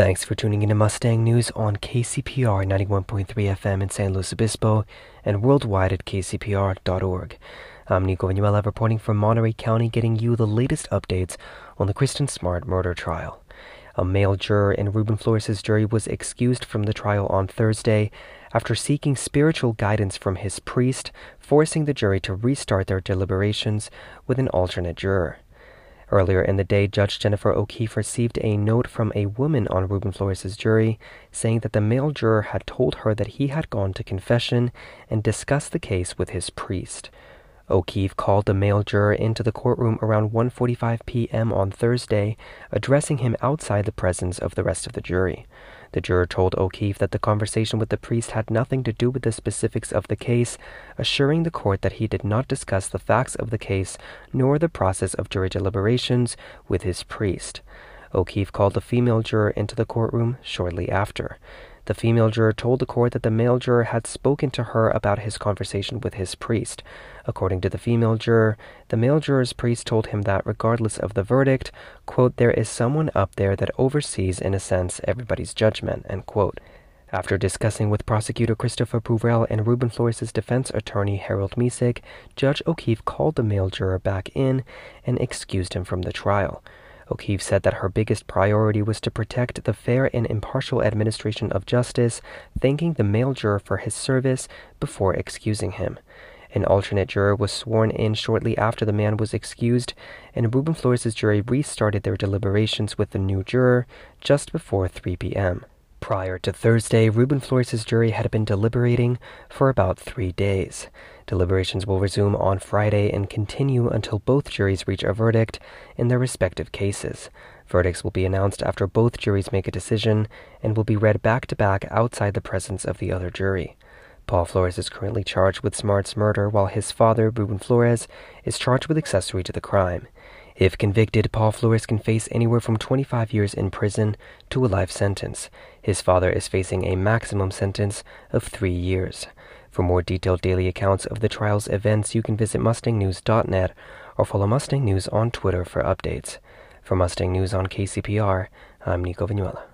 Thanks for tuning in to Mustang News on KCPR 91.3 FM in San Luis Obispo and worldwide at kcpr.org. I'm Nico Vinuela reporting from Monterey County, getting you the latest updates on the Kristin Smart murder trial. A male juror in Ruben Flores' jury was excused from the trial on Thursday after seeking spiritual guidance from his priest, forcing the jury to restart their deliberations with an alternate juror. Earlier in the day, Judge Jennifer O'Keefe received a note from a woman on Ruben Flores' jury saying that the male juror had told her that he had gone to confession and discussed the case with his priest. O'Keefe called the male juror into the courtroom around 1:45 p.m. on Thursday, addressing him outside the presence of the rest of the jury. The juror told O'Keefe that the conversation with the priest had nothing to do with the specifics of the case, assuring the court that he did not discuss the facts of the case nor the process of jury deliberations with his priest. O'Keefe called the female juror into the courtroom shortly after. The female juror told the court that the male juror had spoken to her about his conversation with his priest. According to the female juror, the male juror's priest told him that regardless of the verdict, quote, there is someone up there that oversees, in a sense, everybody's judgment, end quote. After discussing with prosecutor Christopher Peuvrelle and Ruben Flores' defense attorney Harold Mesick, Judge O'Keefe called the male juror back in and excused him from the trial. O'Keefe said that her biggest priority was to protect the fair and impartial administration of justice, thanking the male juror for his service before excusing him. An alternate juror was sworn in shortly after the man was excused, and Ruben Flores' jury restarted their deliberations with the new juror just before 3 p.m. Prior to Thursday, Ruben Flores' jury had been deliberating for about three days. Deliberations will resume on Friday and continue until both juries reach a verdict in their respective cases. Verdicts will be announced after both juries make a decision and will be read back to back outside the presence of the other jury. Paul Flores is currently charged with Smart's murder, while his father, Ruben Flores, is charged with accessory to the crime. If convicted, Paul Flores can face anywhere from 25 years in prison to a life sentence. His father is facing a maximum sentence of three years. For more detailed daily accounts of the trial's events, you can visit mustangnews.net or follow Mustang News on Twitter for updates. For Mustang News on KCPR, I'm Nico Vinuela.